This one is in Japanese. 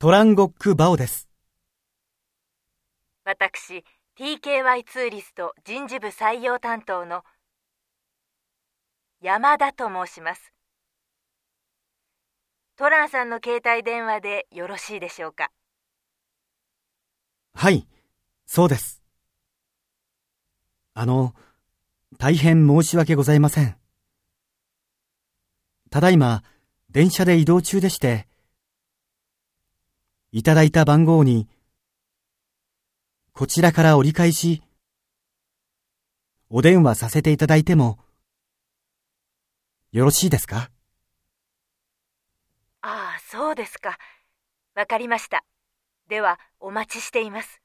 トランゴック・バオです。私、TKY ツーリスト人事部採用担当の山田と申します。トランさんの携帯電話でよろしいでしょうか？はい、そうです。あの、大変申し訳ございません。ただいま、電車で移動中でして、いただいた番号に、こちらから折り返し、お電話させていただいても、よろしいですか？ああ、そうですか。わかりました。では、お待ちしています。